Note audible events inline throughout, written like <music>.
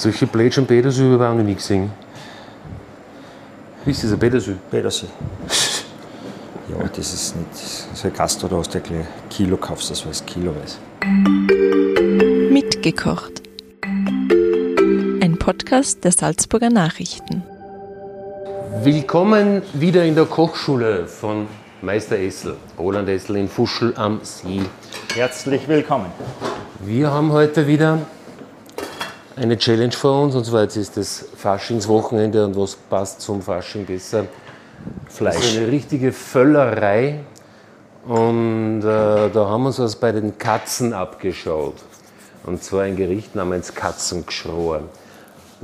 Solche Plätschern Petersübe habe ich auch noch nie gesehen. Wie ist das, ein Petersübe? Petersee. <laughs> Ja, das ist nicht so ein Gastro, da hast du gleich Kilo kaufst, das weiß kiloweise. Mitgekocht. Ein Podcast der Salzburger Nachrichten. Willkommen wieder in der Kochschule von Meister Essel, Roland Essel in Fuschel am See. Herzlich willkommen. Wir haben heute wieder eine Challenge vor uns, und zwar jetzt ist das Faschingswochenende und was passt zum Fasching besser? Fleisch. Das ist eine richtige Völlerei und äh, da haben wir uns was bei den Katzen abgeschaut. Und zwar ein Gericht namens Katzengeschror.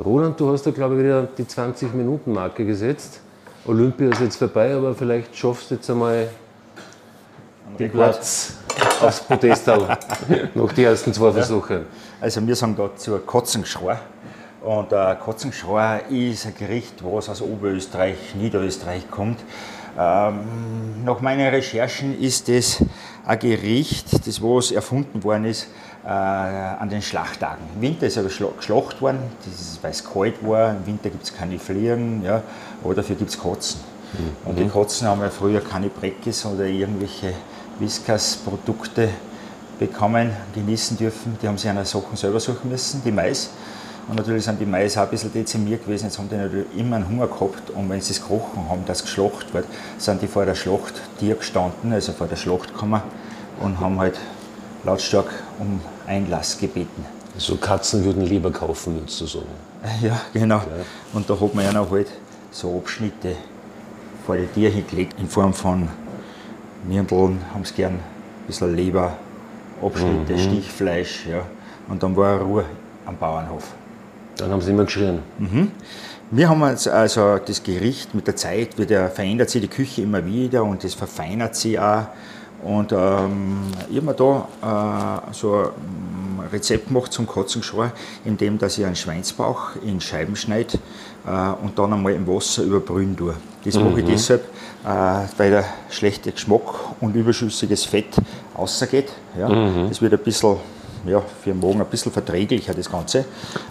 Roland, du hast da glaube ich wieder die 20-Minuten-Marke gesetzt. Olympia ist jetzt vorbei, aber vielleicht schaffst du jetzt einmal den Platz aufs Podest nach die ersten zwei Versuche. Also wir sagen dazu Katzengeschrei. Und äh, Katzengeschrei ist ein Gericht, was aus Oberösterreich, Niederösterreich kommt. Ähm, nach meinen Recherchen ist es ein Gericht, das was erfunden worden ist äh, an den Schlachttagen. Im Winter ist aber geschlacht worden, weil es kalt war. Im Winter gibt es keine Fliegen, ja, aber dafür gibt es Katzen. Mhm. Und die Katzen haben ja früher keine Breckis oder irgendwelche Whiskas-Produkte bekommen, genießen dürfen. Die haben sich eine Sachen selber suchen müssen, die Mais. Und natürlich sind die Mais auch ein bisschen dezimiert gewesen. Jetzt haben die natürlich immer einen Hunger gehabt. Und wenn sie es gerochen haben, dass geschlacht wird, sind die vor der Schlachttür gestanden, also vor der Schlachtkammer, und haben halt lautstark um Einlass gebeten. So also Katzen würden lieber kaufen, würdest du sagen. <laughs> Ja, genau. Ja. Und da hat man ja noch halt so Abschnitte vor die Tier hingelegt in Form von Nirndeln, haben es gern, ein bisschen Leber, Abschnitte, mhm. Stichfleisch. Ja. Und dann war Ruhe am Bauernhof. Dann haben sie immer geschrien. Mhm. Wir haben uns also das Gericht mit der Zeit, wieder, verändert sich die Küche immer wieder und das verfeinert sich auch. Und ähm, ich habe mir da äh, so ein Rezept gemacht zum Katzengeschrei, indem dass ich einen Schweinsbauch in Scheiben schneide äh, und dann einmal im Wasser überbrühen tue. Das mhm. mache ich deshalb, äh, weil der schlechte Geschmack und überschüssiges Fett rausgeht. Ja. Mhm. Das wird ein bisschen ja, für den Magen ein bisschen verträglicher, das Ganze.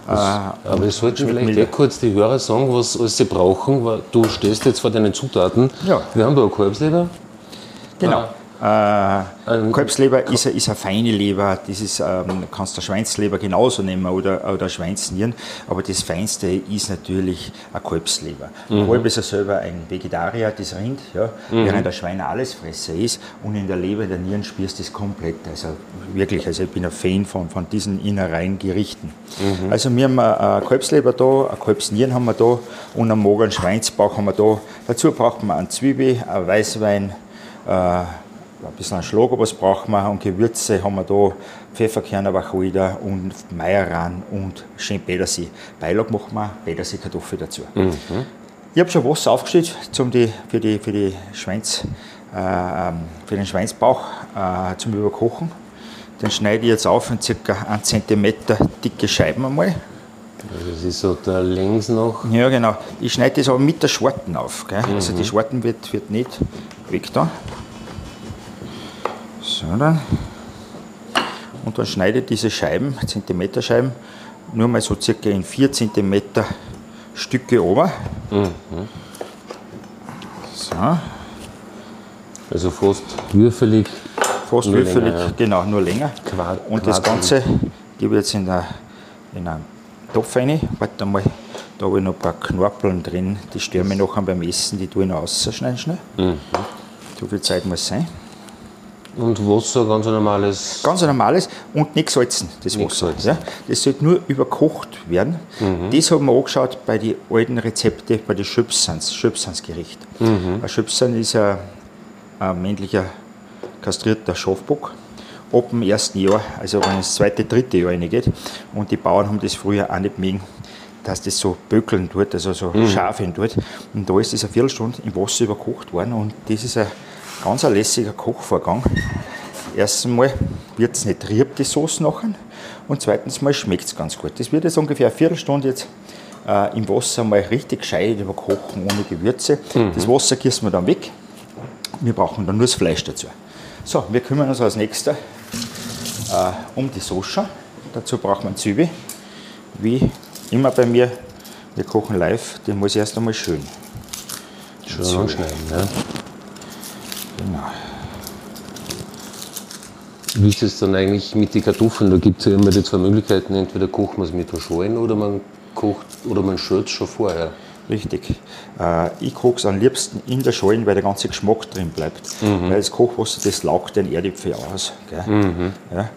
Das, äh, aber es sollten vielleicht eh kurz die Hörer sagen, was, was sie brauchen, weil du stehst jetzt vor deinen Zutaten. Ja. Wir haben da eine Kalbsleber. Genau. Äh, Kalbsleber ist, ist eine feine Leber, das ist, ähm, kannst du Schweinsleber genauso nehmen oder, oder Schweinsnieren, aber das Feinste ist natürlich eine Kalbsleber. Mhm. Kalb ist ja selber ein Vegetarier, das Rind, ja, mhm. während der Schwein Allesfresser ist und in der Leber, in der Nieren spürst du das komplett. Also wirklich, also ich bin ein Fan von, von diesen innereien Gerichten. Mhm. Also wir haben eine Kalbsleber da, eine Kalbsnieren haben wir da und einen mageren Schweinsbauch haben wir da. Dazu braucht man einen Zwiebel, einen Weißwein, äh, ein bisschen Schlager, was brauchen wir und Gewürze haben wir da Pfefferkerne, Wacholder und Meieran und schön Petersilie. Beilage machen wir Petersilie, Kartoffel dazu. Mhm. Ich habe schon Wasser aufgestellt zum die, für, die, für, die Schweins, äh, ähm, für den Schweinsbauch äh, zum Überkochen. Den schneide ich jetzt auf in ca. 1 cm dicke Scheiben einmal. Das ist so der längs noch. Ja, genau. Ich schneide das aber mit der Schwarten auf. Gell? Mhm. Also die Schwarten wird, wird nicht weg da. So, dann. Und dann schneide ich diese Scheiben, Zentimeterscheiben, nur mal so circa in 4 cm Stücke ober. Mhm. So. Also fast würfelig. Fast würfelig, länger, ja. genau, nur länger. Quad, und das Ganze gebe ich jetzt in, der, in einen Topf rein. Warte mal, da habe ich noch ein paar Knorpeln drin, die stören mich nachher beim Essen, die tue ich noch ausschneiden schnell. Mhm. So viel Zeit muss sein. Und Wasser, ganz ein normales? Ganz normales und nicht salzen, das nicht Wasser. Ja. Das sollte nur überkocht werden. Mhm. Das haben wir angeschaut bei den alten Rezepten, bei den Schöpsans, Schöpsansgericht. Mhm. Ein Schöpsan ist ein, ein männlicher kastrierter Schafbock ab dem ersten Jahr, also wenn es das zweite, dritte Jahr reingeht. Und die Bauern haben das früher auch nicht mögen, dass das so bökeln tut, also so mhm. scharf tut. Und da ist das eine Viertelstunde im Wasser überkocht worden und das ist ein ganz ein lässiger Kochvorgang. Erstens mal wird es nicht trieb, die Soße nachher. Und zweitens mal schmeckt es ganz gut. Das wird jetzt ungefähr eine Viertelstunde jetzt äh, im Wasser mal richtig gescheit überkochen, ohne Gewürze. Mhm. Das Wasser gießen wir dann weg. Wir brauchen dann nur das Fleisch dazu. So, wir kümmern uns als nächster äh, um die Soße. Dazu brauchen wir Zwiebel, wie immer bei mir, wir kochen live, den muss ich erst einmal schön. Schön anschneiden, ja. Genau. Wie ist es dann eigentlich mit den Kartoffeln? Da gibt es ja immer die zwei Möglichkeiten. Entweder kocht man es mit der Schalen oder man kocht oder man es schon vorher. Richtig. Äh, ich koche es am liebsten in der Schale, weil der ganze Geschmack drin bleibt. Weil das Kochwasser, das laugt den Erdäpfel aus. Gell? Ja.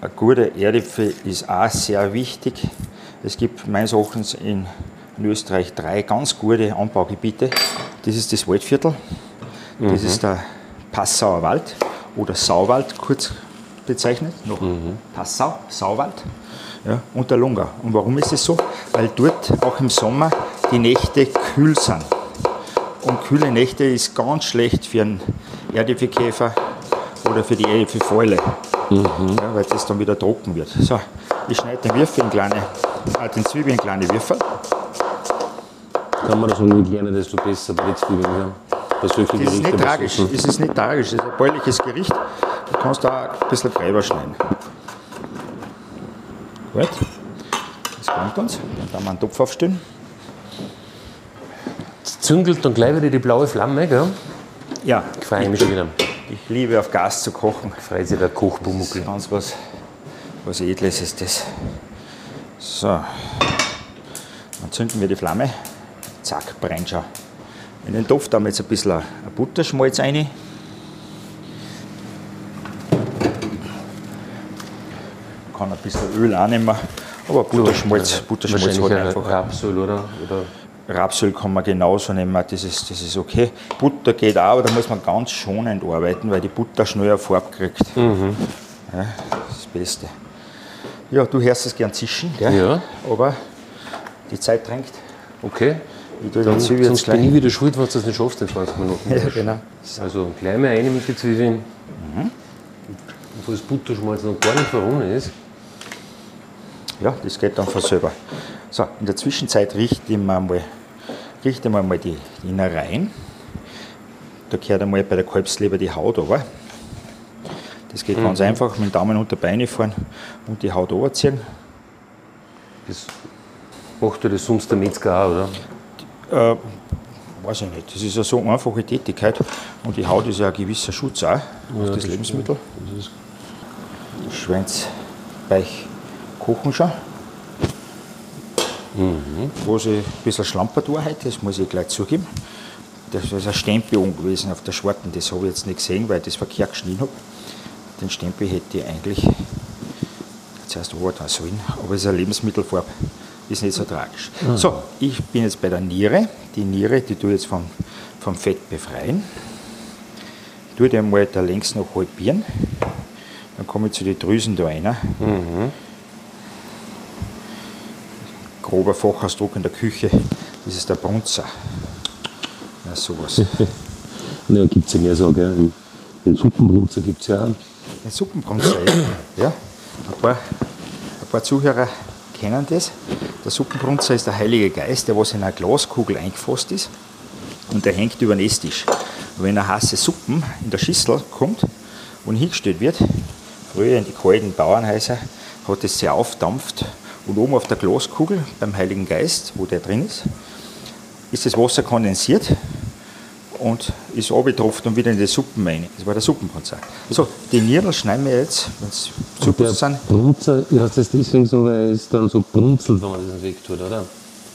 Ein guter Erdäpfel ist auch sehr wichtig. Es gibt meines Erachtens in, in Österreich drei ganz gute Anbaugebiete. Das ist das Waldviertel, das ist der Passauer Wald oder Sauwald kurz bezeichnet, noch Passau, Sauwald ja, und der Lungau. Und warum ist es so? Weil dort auch im Sommer die Nächte kühl sind. Und kühle Nächte ist ganz schlecht für einen Erdäpfelkäfer oder für die Erdäpfelfäule, ja, weil das dann wieder trocken wird. So, ich schneide den Würfel in kleine, äh, den Zwiebeln in kleine Würfel. Kann man das sagen, je kleiner, desto besser bei den Zwiebeln. Ja. Das ist nicht tragisch. Soßen. Es ist nicht tragisch. Es ist ein bäuerliches Gericht. Du kannst da ein bisschen Gräber schneiden. Gut. Das kommt uns. Dann tun wir einen Topf aufstellen. Es züngelt dann gleich wieder die blaue Flamme, gell? Ja, Gefällt mir schon wieder. ich liebe auf Gas zu kochen. Freut sich der Das Kochbumuckel. ist ganz was, was Edles ist das. So. Dann zünden wir die Flamme. Zack, brennt schon. In den Topf tun wir jetzt ein bisschen ein Butterschmalz rein. Kann ein bisschen Öl auch nehmen, aber Butterschmalz, Butterschmalz hat ein einfach. Rapsöl, oder? oder Rapsöl kann man genauso nehmen, das ist, das ist okay. Butter geht auch, aber da muss man ganz schonend arbeiten, weil die Butter schneller Farbe kriegt. Ja, das ist das Beste. Ja, du hörst es gern zischen, gell? Ja. aber die Zeit drängt. okay. Dann, sonst bin ich wieder schuld, wenn du das nicht schaffst in 20 Minuten. Ja, genau. Also gleich mal eine mit den Zwiebeln. Mhm. Wo das Butterschmalz noch gar nicht verronnen ist. Ja, das geht dann von selber. So, in der Zwischenzeit richten wir mal, richten wir mal die, Innereien. Da gehört einmal bei der Kalbsleber die Haut runter. Das geht ganz einfach, mit dem Daumen unter Beine fahren und die Haut runterziehen. Das macht ja das sonst der Metzger auch, oder? Äh, weiß ich nicht. Das ist eine so einfache Tätigkeit und die Haut ist ja ein gewisser Schutz auch auf das, Lebensmittel. Die Schweinsbeich kochen schon. Wo sie ein bisschen schlampert war heute, das muss ich gleich zugeben. Das ist ein Stempel gewesen auf der Schwarten, das habe ich jetzt nicht gesehen, weil ich das verkehrt geschnitten habe. Den Stempel hätte ich eigentlich zuerst arbeiten sollen, aber es ist eine Lebensmittelfarbe, ist nicht so tragisch. So, ich bin jetzt bei der Niere. Die Niere, die tue ich jetzt vom, vom Fett befreien. Tue die einmal da längs noch halbieren. Dann komme ich zu den Drüsen da rein. Grober Fachausdruck in der Küche, das ist der Brunzer. <laughs> Ja, sowas. Ja, gibt es ja mehr so, gell? Den Suppenbrunzer gibt es ja auch. Ein Suppenbrunzer, ja. Ein paar, ein paar Zuhörer kennen das. Der Suppenbrunzer ist der Heilige Geist, der was in einer Glaskugel eingefasst ist und der hängt über den Esstisch. Wenn eine heiße Suppen in der Schüssel kommt und hingestellt wird, früher in die kalten Bauernhäuser, hat es sehr aufdampft und oben auf der Glaskugel beim Heiligen Geist, wo der drin ist, ist das Wasser kondensiert und ist abgetropft und wieder in die Suppen rein. Das war der Suppenbrunzer. So, die Nierl schneiden wir jetzt, wenn es Suppen sind. Brunzer, heißt das deswegen so, weil es dann so brunzelt, wenn man das wegtut, oder?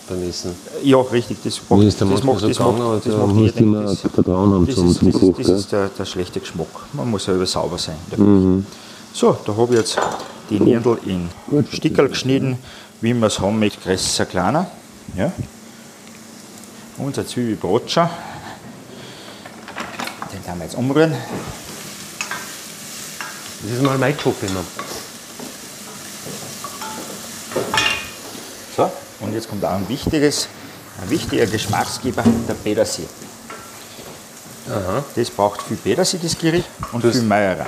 Beim Essen. Ja, richtig, das macht, Mir ist der das macht, so das gegangen, macht, das da macht jeder. immer Das, Vertrauen haben das, zum, ist, zum das, Koch. das ist der, der schlechte Geschmack. Man muss selber sauber sein. Küche. So, da habe ich jetzt die Nierl in Stickerl geschnitten, wie wir es haben, mit größer, kleiner. Ja. Unser Zwiebelbratscher. Können wir jetzt umrühren. Das ist mal mein Job immer. So, und jetzt kommt auch ein wichtiges, ein wichtiger Geschmacksgeber, der Petersil. Das braucht viel Petersil, das Gericht, und Das- viel Meierrein.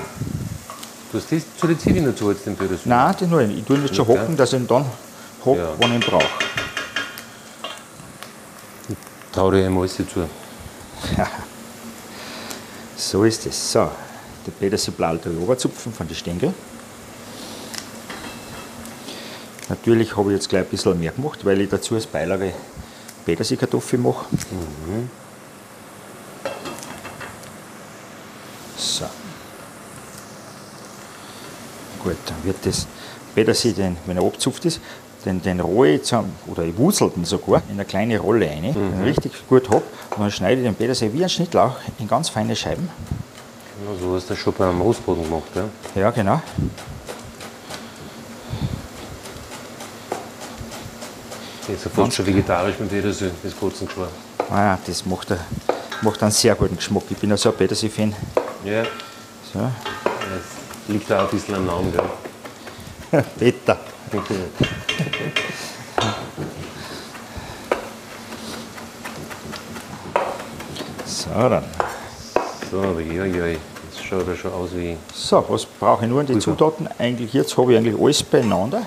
Du hast das zu den Zwiebeln dazu jetzt den Petersil? Nein, den nur. Ich tue ihn jetzt schon Okay. hocken, dass ich ihn dann hock, Ja. wann ich ihn brauche. Trau dir einmal alles zu. <laughs> So ist es. So, der Petersil blau zupfen von den Stängel. Natürlich habe ich jetzt gleich ein bisschen mehr gemacht, weil ich dazu als Beilage Petersilkartoffel mache. Mhm. So. Gut, dann wird das Petersil, wenn er abzupft ist, den, den rohe oder ich wusel den sogar in eine kleine Rolle rein, mhm. richtig gut habe. Und dann schneide ich den Petersil wie ein Schnittlauch in ganz feine Scheiben. Genau, so hast du das schon beim Rostboden gemacht, ja? Ja, genau. Das ist ja fast schon vegetarisch mit Petersil, das kurzen geschworen. Ah, das macht, macht einen sehr guten Geschmack. Ich bin ja so ein Petersil-Fan. Ja. So. Das liegt auch ein bisschen am Namen, ja. <laughs> Peter. So, dann. So, ja, das schaut ja schon aus wie. So, was brauche ich nur an die. Zutaten? Eigentlich, jetzt habe ich eigentlich alles beieinander,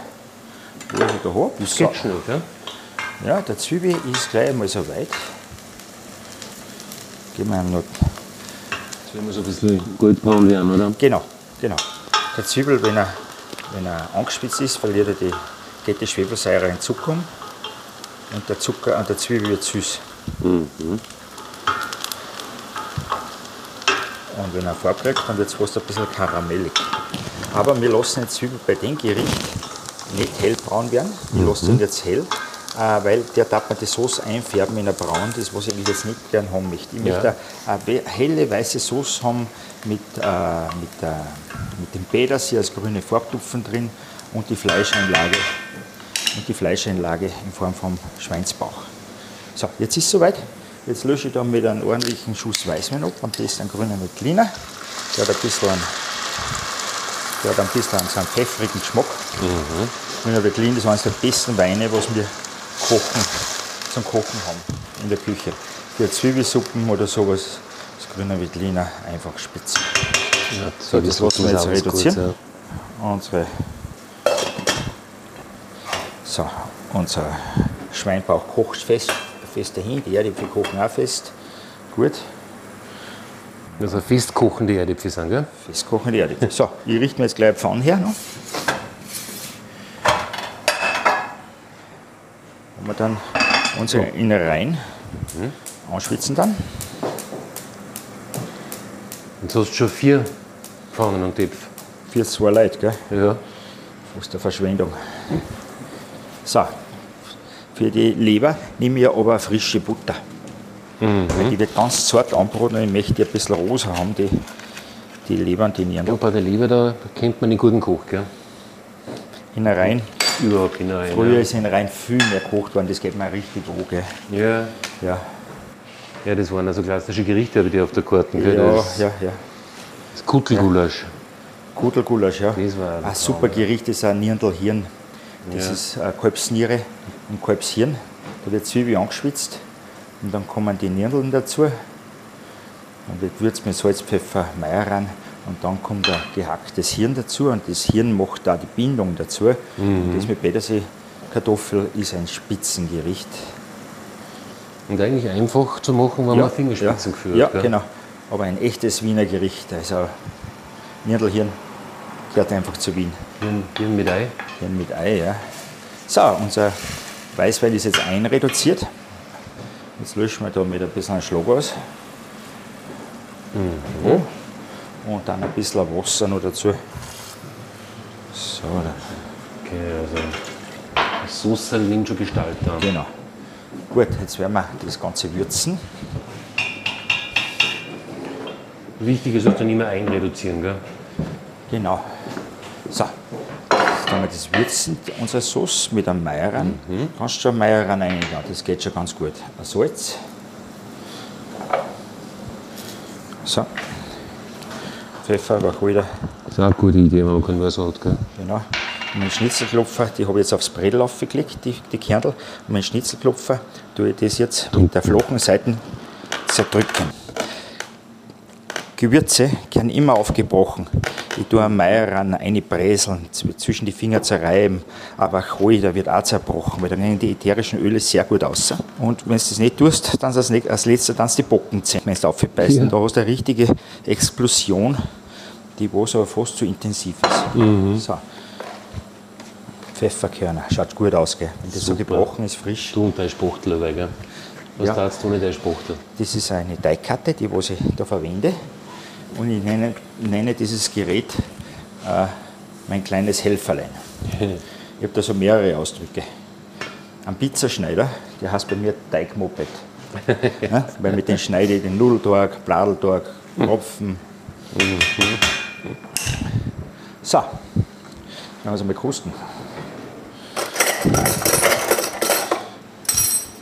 was ich da habe. Das geht schnell, ja? Ja, der Zwiebel ist gleich einmal so weit. Geben wir ihm noch. Jetzt werden wir so ein bisschen goldbraun werden, oder? Genau, genau. Der Zwiebel, wenn er wenn er angespitzt ist, verliert er die, geht die Schwefelsäure in Zucker um und der Zucker an der Zwiebel wird süß. Mhm. Und wenn er Farbe kriegt, dann wird es fast ein bisschen karamellig. Aber wir lassen die Zwiebel bei dem Gericht nicht hellbraun werden. Wir mhm. lassen ihn jetzt hell, weil der darf man die Soße einfärben in ein Braun, das was ich jetzt nicht gern haben möchte. Ich ja. möchte eine helle weiße Soße haben mit, äh, mit, äh, mit dem Petersil als grüne Farbtupfen drin und die Fleischeinlage und die Fleischeinlage in Form vom Schweinsbauch. So, jetzt ist es soweit. Jetzt lösche ich da mit einem ordentlichen Schuss Weißwein ab und das ist ein grüner Veltliner. Der hat ein bisschen einen, der hat ein bisschen einen, so einen pfeffrigen Geschmack. Mhm. Grüner Veltlin, das ist eines der besten Weine, was wir kochen, zum Kochen haben in der Küche. Für Zwiebelsuppen oder sowas grüner Veltliner einfach spitz. Ja, so, das lassen wir jetzt reduzieren. Kurz, ja. Unsere, so, unser Schweinbauch kocht fest, fest dahin, die Erdäpfel kochen auch fest. Gut. Also festkochende Erdäpfel sind, gell? Festkochende Erdäpfel. So, ich richte mir jetzt gleich Pfanne her. Noch. Wir dann unsere Innereien mhm. anschwitzen dann. Jetzt hast du schon vier Pfannen und Töpfe. Vier zwei Leute, gell? Ja. Aus der Verschwendung. So, für die Leber nehme ich aber frische Butter. Mhm. Weil die wird ganz zart anbraten und ich möchte die ein bisschen rosa haben, die, die Leber und die Nieren. Ja, bei der Leber da kennt man den guten Koch, gell? Innereien. Überhaupt Innereien. Früher ja. ist Innereien viel mehr gekocht worden, das geht mir richtig hoch, gell? Ja. Ja. Ja, das waren also klassische Gerichte bei dir auf der Karte. Gell? Ja, das, ja, ja. Das Kutelgulasch. Ja. Kutelgulasch, ja. Das war ein super Gericht ist ein Nierndl-Hirn. Das ja. ist eine Kalbsniere und Kalbshirn. Da wird Zwiebel angeschwitzt und dann kommen die Nierdeln dazu. Dann wird Würz mit Salz, Pfeffer, Meier ran und dann kommt ein gehacktes Hirn dazu und das Hirn macht da die Bindung dazu. Mhm. Und das mit Petersilkartoffel ist ein Spitzengericht. Und eigentlich einfach zu machen, wenn ja, man Fingerspitzen ja, geführt Ja, genau. Aber ein echtes Wiener Gericht. Also Nierdelhirn gehört einfach zu Wien. Hirn, Hirn mit Ei? Hirn mit Ei, ja. So, unser Weißwein ist jetzt einreduziert. Jetzt löschen wir da mit ein bisschen Schlag aus. Mhm. Und dann ein bisschen Wasser noch dazu. So, Okay, also Soße nimmt schon Gestalt an. Genau. Gut, jetzt werden wir das Ganze würzen. Wichtig ist, dass du nicht mehr einreduzieren, gell? Genau. So, jetzt haben wir das Würzen unserer Sauce mit einem Meieran. Mhm. Kannst du schon Meieran rein, das geht schon ganz gut. Ein Salz. So. Pfeffer, Wacholder. Das ist auch eine gute Idee, wenn man kein Wasser hat, gell? Genau. Und meinen Schnitzelklopfer, die habe ich jetzt aufs Bredel aufgelegt, die, die Kernel. Und meinen Schnitzelklopfer tue ich das jetzt mit der flachen Seite zerdrücken. Gewürze werden immer aufgebrochen. Ich tue einen Meieran einbräseln, zwischen die Finger zerreiben, aber Wacholder wird auch zerbrochen, weil dann gehen die ätherischen Öle sehr gut aus. Und wenn du das nicht tust, dann als, als letzter dann die Bocken ziehen, wenn du aufbeißt. Ja. da hast du eine richtige Explosion, die was aber fast zu intensiv ist. Mhm. So. Pfefferkörner. Schaut gut aus, gell? Wenn das so Super. gebrochen ist, frisch. Du und dein Spachtel dabei, gell? Was Ja. darfst du nicht dein Spachtel? Das ist eine Teigkarte, die was ich da verwende. Und ich nenne, nenne dieses Gerät äh, mein kleines Helferlein. Ich habe da so mehrere Ausdrücke. Ein Pizzaschneider, der heißt bei mir Teigmoped. <laughs> ja, weil mit dem schneide ich den Nudeltag, Bladeltag, Tropfen. So, dann wir es mal kosten.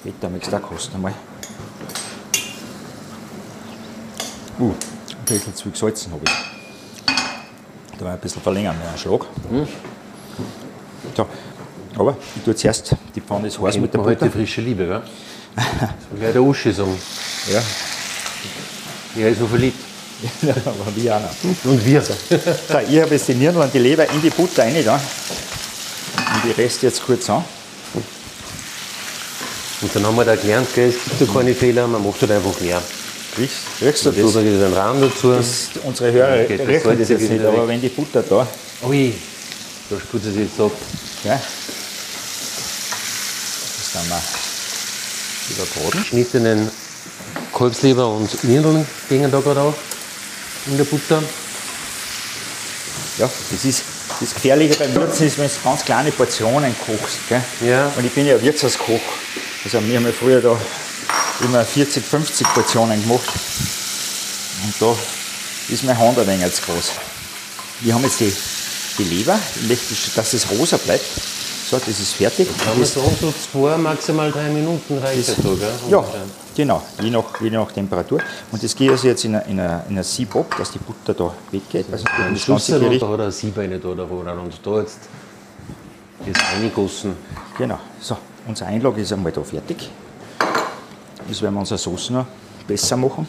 Bitte, möchtest du auch kosten einmal. Uh, bisschen zu gesalzen habe ich. Da war ein bisschen verlängern, einen Schlag. So, aber ich tue zuerst die Pfanne ist heiß mit der Butter. frische Liebe, gell? <laughs> Will gleich der Uschi sagen. Ja, Er ist so verliebt. <laughs> aber wie auch noch. Und wir. So, ich habe jetzt die Nieren und die Leber in die Butter rein da. Und die Reste jetzt kurz an. Und dann haben wir da gelernt, gell, es gibt ja keine Fehler, man macht halt einfach mehr. Riechst, du das? man einen Rahmen dazu. das unsere Hörer Okay, das sollte das jetzt nicht, aber wenn die Butter da, Ui, da spürt es jetzt ab. ja, das dann mal überbraten. Schnittenen Kalbsleber und Nieren gehen da gerade auf in der Butter. Ja, das ist das Gefährliche beim Würzen ist, wenn du ganz kleine Portionen kochst. Gell? Ja. Und ich bin ja Wirtshauskoch. Also wir haben ja früher da immer 40, 50 Portionen gemacht. Und da ist meine Hand ein wenig zu groß. Wir haben jetzt die, die Leber, ich möchte, dass es rosa bleibt. So, das ist fertig. Kann man sagen, so zwei, maximal drei Minuten reicht das da, gell? ja, genau, je nach, je nach Temperatur. Und das geht also jetzt in ein Sieb ab, dass die Butter da weggeht. Also Ein das ganze Schlüssel und da hat er ein Sieb rein da wo und da jetzt das reingossen. Genau, so, unser Einlag ist einmal da fertig. Jetzt werden wir unsere Soße noch besser machen.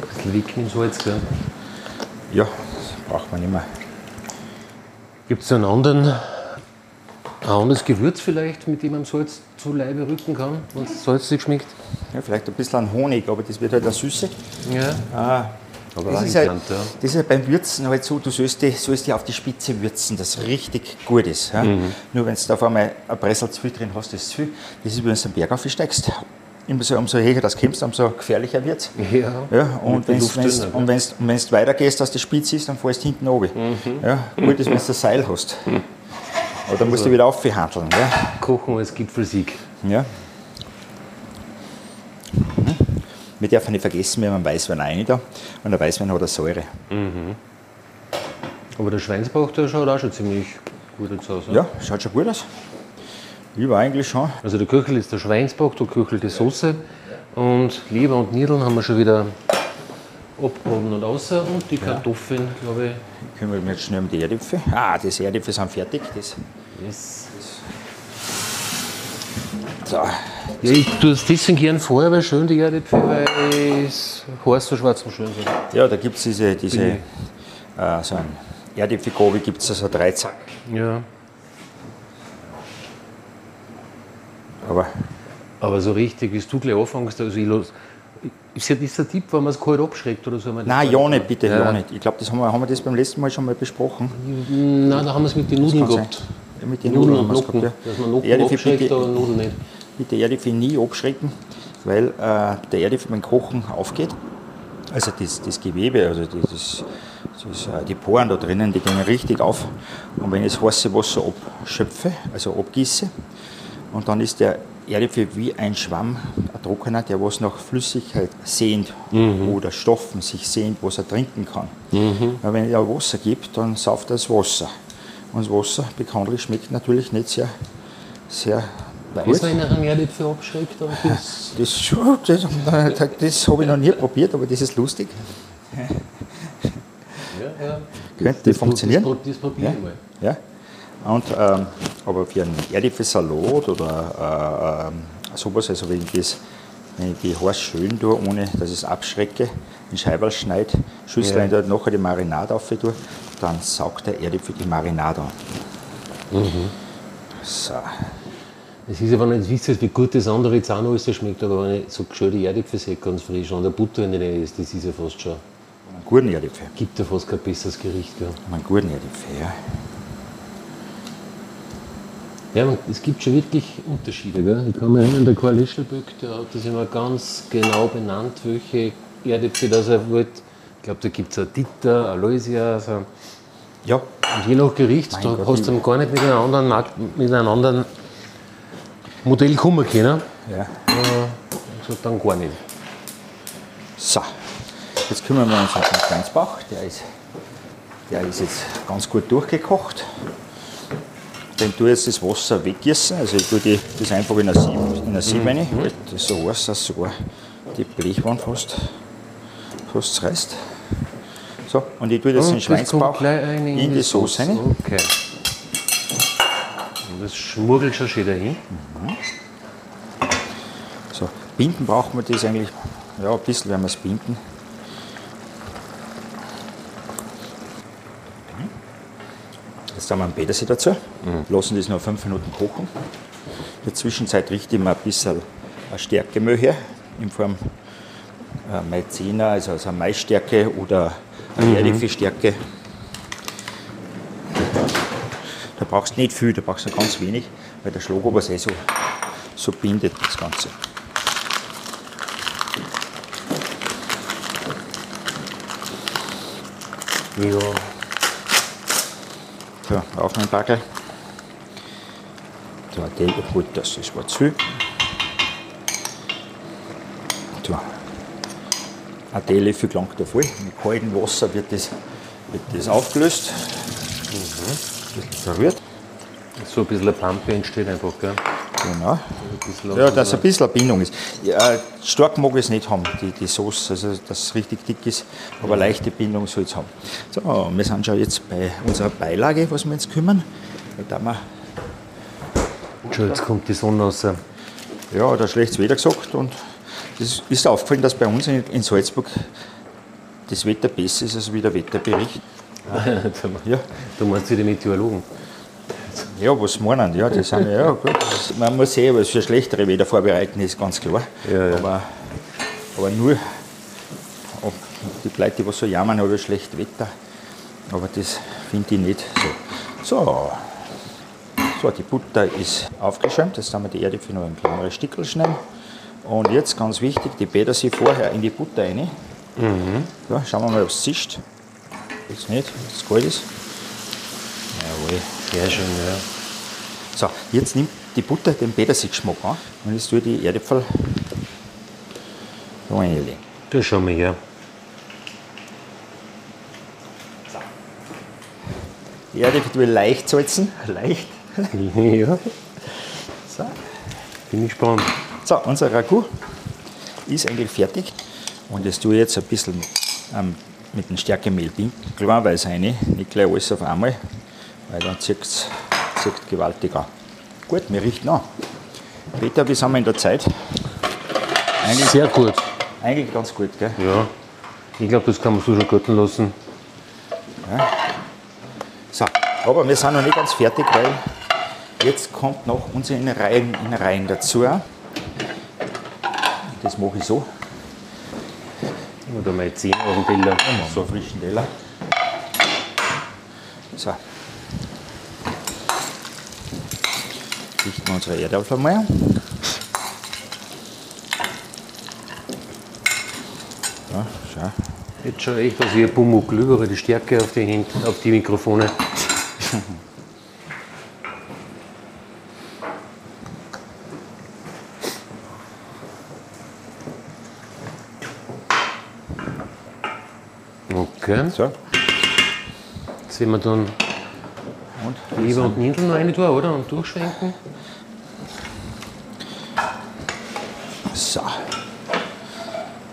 Ein bisschen wickeln im Salz, gell? Ja, das braucht man mehr. Gibt es einen anderen, ein anderes Gewürz vielleicht, mit dem man Salz zu Leibe rücken kann, wenn es salzig schmeckt? Ja, vielleicht ein bisschen an Honig, aber das wird halt eine Süße. Ja. Ah, Aber das, ist halt, ja. das ist halt beim Würzen halt so, du sollst die, sollst die auf die Spitze würzen, dass richtig gut ist. Ja? Mhm. Nur wenn du da auf einmal ein Pressel zu viel drin hast, das ist viel. Das ist, wenn du den Berg aufsteigst. Umso, umso höher das kommst, umso gefährlicher wird es. Ja. Ja, und wenn du weitergehst, dass die spitz ist, dann fällst du hinten runter. Mhm. Ja, gut ist, wenn du ein Seil hast. Aber dann musst du wieder aufhandeln. Ja. Kochen als Gipfelsieg. Ja. Mhm. Wir dürfen nicht vergessen, wir haben einen Weißwein rein da und der Weißwein hat eine Säure. Aber der Schweinsbauch, der schaut auch schon ziemlich gut aus. Ja, schaut schon gut aus. War eigentlich schon. Also der Köchel ist der Schweinsbauch, der Köchel die Soße. Und Leber und Niedeln haben wir schon wieder abgehoben und außer. Und die Kartoffeln, glaube ich. Kümmern wir jetzt schnell um die Erdäpfel. Ah, die Erdäpfel sind fertig. Das, Yes. So. Ja, ich tue es deswegen gern vorher, weil schön die Erdäpfel, weil es heiß so schwarz und schön sind. Ja, da gibt es diese, diese äh, so ein Erdäpfelgobi, gibt es also drei Zack. Ja. Aber Aber so richtig, wie du gleich anfängst, also ich los. Ist ja dieser Tipp, wenn man es kalt abschreckt oder so? das nein, ja nicht bitte, gemacht. ja nicht. Ich glaube, das haben wir, haben wir das beim letzten Mal schon mal besprochen. Nein, da haben wir es mit den Nudeln gehabt. Ja, mit den Nudeln Nudeln haben wir es gehabt, ja. Dass man Nocken abschreckt, aber Nudeln nicht. Bitte Erdäpfel nie abschrecken, weil äh, der Erdäpfel beim Kochen aufgeht. Also das, das Gewebe, also das, das, äh, die Poren da drinnen, die gehen richtig auf. Und wenn ich das heiße Wasser abschöpfe, also abgieße, und dann ist der Erdäpfel wie ein Schwamm, ein trockener, der was nach Flüssigkeit sehnt oder Stoffen sich sehnt, was er trinken kann. Weil wenn ich da Wasser gebe, dann sauft er das Wasser. Und das Wasser bekanntlich schmeckt natürlich nicht sehr, sehr Weiß er Erdäpfel abschreckt? Oder das das, das, das habe ich noch nie probiert, aber das ist lustig. ja, ja. Könnte Das, funktionieren. Das, das probiere ich mal. Ja. Und, ähm, aber für einen Erdäpfelsalat oder äh, ähm, sowas, also wenn ich, das, wenn ich die heiß schön tue, ohne dass ich es abschrecke, in Scheiben schneide, Schüsseln Ja. nachher die Marinade auf tue, dann saugt der Erdäpfel die Marinade an. Mhm. So. Es ist aber nicht wichtig, wie gut das andere auch alles schmeckt, aber wenn ich so schön die Erdäpfel sehe, ganz frisch, und der Butter in denen ist, das ist ja fast schon. einen guten Erdäpfel. Gibt ja fast kein besseres Gericht. Ja, Einen guten Erdäpfel, ja. ja man, es gibt schon wirklich Unterschiede. Gell? Ich kann mich erinnern, der Karl Lischelböck, der hat das immer ganz genau benannt, welche Erdäpfel das er wollte. Ich glaube, da gibt es ein Dieter, Aloysia. Also, Ja, und je nach Gericht, Mein da Gott, hast du gar nicht mit einem anderen, Markt, mit einem anderen Modell kommen können. ja. Also dann gar nicht. So, jetzt kümmern wir uns um den Schweinsbauch. Der ist, der ist jetzt ganz gut durchgekocht. Den tue ich jetzt das Wasser weggießen. Also ich tue die, das einfach in eine Sieb, in Sieb rein, das so heiß, dass sogar die Blechwand fast, fast reißt. So, und ich tue das in den Und kommt Schweinsbauch in, die Soße rein. Okay. Das schmuggelt schon schön dahin. So, binden braucht man das eigentlich, ja, ein bisschen werden wir es binden. Jetzt haben wir einen Petersil dazu, lassen das noch fünf Minuten kochen. In der Zwischenzeit richte ich mir ein bisschen ein Stärkemehl her, in Form äh, Maizena, also, also eine Maisstärke oder eine Erdäpfelstärke. Da brauchst nicht viel, da brauchst du ganz wenig, weil der Schlagobers eh so, so bindet das Ganze. Ja. So, noch ein Backel. Ein Teller, gut, das ist war zu. So, ein Teelöffel gelangt da voll. Mit kaltem Wasser wird das, wird das aufgelöst. Mhm. Bisschen verrührt. So ein bisschen Pampe entsteht einfach, gell? Genau. Ja, dass ein bisschen Bindung ist. Ja, stark mag ich es nicht haben, die, die Sauce, also dass es richtig dick ist, aber leichte Bindung soll es haben. So, wir sind schon jetzt bei unserer Beilage, was wir jetzt kümmern. Da wir Schon, jetzt kommt die Sonne raus. Ja, ein schlechtes Wetter gesagt und es ist aufgefallen, dass bei uns in, in Salzburg das Wetter besser ist als wie der Wetterbericht. Ja, Du meinst wie die Meteorologen. ja was meinen? Ja, die sind, ja gut, das- man muss sehen, was für schlechtere Wetter vorbereiten, ist ganz klar. Ja, ja. Aber, aber nur ob die Leute, die so jammern, habe schlecht Wetter. Aber das finde ich nicht so. So. So, die Butter ist aufgeschäumt. Jetzt haben wir die Erdäpfel noch in kleinere Stückel schneiden. Und jetzt ganz wichtig, die Petersilie vorher in die Butter rein. Ja, schauen wir mal, ob es zischt. Jetzt nicht, dass es kalt ist. Jawohl. Sehr schön, ja. So, jetzt nimmt die Butter den Petersilgeschmack an und jetzt tue ich die Erdäpfel da reinlegen. Da schauen wir her. Die Erdäpfel tue ich leicht salzen. Leicht. <laughs> Ja, So. bin ich gespannt. So, unser Ragout ist eigentlich fertig. Und das tue ich jetzt ein bisschen ähm, mit dem Stärkemehl binden, klarweise rein, nicht gleich alles auf einmal, weil dann zieht es gewaltig an. Gut, wir richten an. Peter, wie sind wir in der Zeit? Eigentlich, Sehr gut. eigentlich ganz gut, gell? Ja. Ich glaube, das kann man so schon guten lassen. So, aber wir sind noch nicht ganz fertig, weil jetzt kommt noch unsere Innereien, Innereien dazu. Das mache ich so. Oder mal 10 auf dem Teller. So einen frischen Teller. So. Richten wir unsere Erdäpfel mal. Ja, schau. Jetzt schon echt aus wie ein Pumuckl, überall die Stärke auf die Hände, auf die Mikrofone. <laughs> Okay, So. jetzt werden wir dann Und Leber und Nindel noch rein tun, oder? Und durchschwenken. So.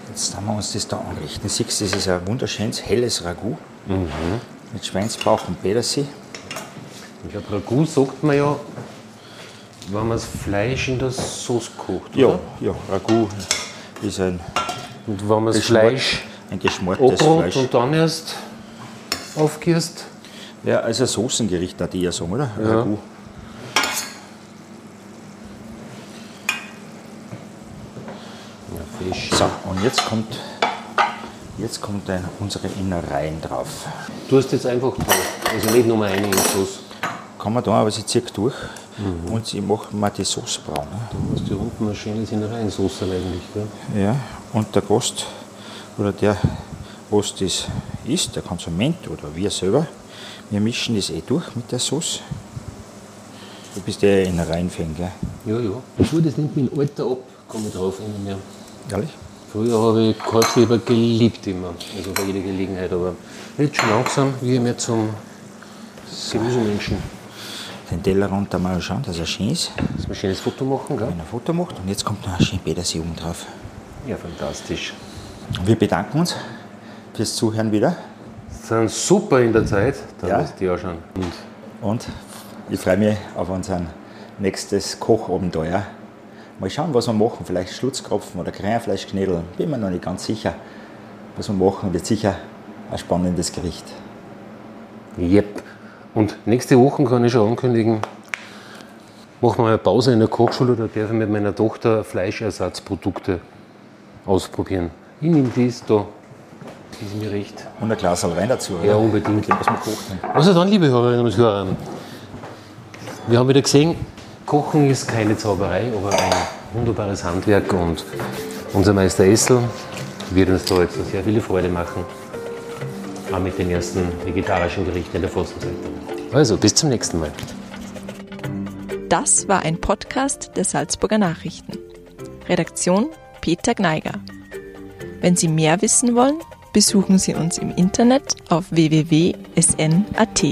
Jetzt haben wir uns das da anrichten. Siehst du, das ist ein wunderschönes, helles Ragout. Mit Schweinsbauch und Petersilie. Ich glaube, Ragout sagt man ja, wenn man das Fleisch in der Sauce kocht, Ja, oder? ja, Ragout ist ein, Und wenn man das Fleisch ein geschmortes Fleisch. und dann erst aufgießt. Ja, also ein Soßengericht, da die ja sagen, oder? Ragout. Ja, Fisch. So, und jetzt kommt Jetzt kommt dann unsere Innereien drauf. Du hast jetzt einfach drauf, also nicht nur eine Sauce. Kann man da, aber sie zieht durch mhm. und sie machen mal die Sauce braun. Ne? Du hast hier unten eine schöne Innereien-Sauce eigentlich. Gell? Ja, und der Gast oder der, was das ist, der Konsument oder wir selber, wir mischen das eh durch mit der Sauce. Du bist der in Reinfäng, gell? Ja, ja. Obwohl, das nimmt mein Alter ab, komme ich drauf immer mehr. Ehrlich? Früher habe ich Kalbsleber geliebt immer, also bei jeder Gelegenheit, aber jetzt schon langsam wie mehr zum Gemüsemenschen. Den Teller runter mal schauen, dass er schön ist. Dass man ein schönes Foto machen, gell? Wenn er ein Foto macht und jetzt kommt noch ein schön Petersilie oben drauf. Ja, fantastisch. Wir bedanken uns fürs Zuhören wieder. Sind super in der Zeit, da Ja. du ja schon. Und Und ich freue mich auf unser nächstes Kochabenteuer. Mal schauen, was wir machen. Vielleicht Schlutzkropfen oder Krähenfleischknädel. Bin mir noch nicht ganz sicher, was wir machen. Wird sicher ein spannendes Gericht. Yep. Und nächste Woche kann ich schon ankündigen, machen wir eine Pause in der Kochschule, da darf ich mit meiner Tochter Fleischersatzprodukte ausprobieren. Ich nehme dies da, das ist mir recht. Und ein Glas Wein dazu. Ja, oder? unbedingt. Mit dem, was wir kocht. Also dann, liebe Hörerinnen und Hörer, wir haben wieder gesehen, Kochen ist keine Zauberei, aber ein wunderbares Handwerk und unser Meister Essel wird uns da jetzt sehr viele Freude machen. Auch mit den ersten vegetarischen Gerichten in der Fastenzeit. Also, bis zum nächsten Mal. Das war ein Podcast der Salzburger Nachrichten. Redaktion Peter Gneiger. Wenn Sie mehr wissen wollen, besuchen Sie uns im Internet auf www.sn.at.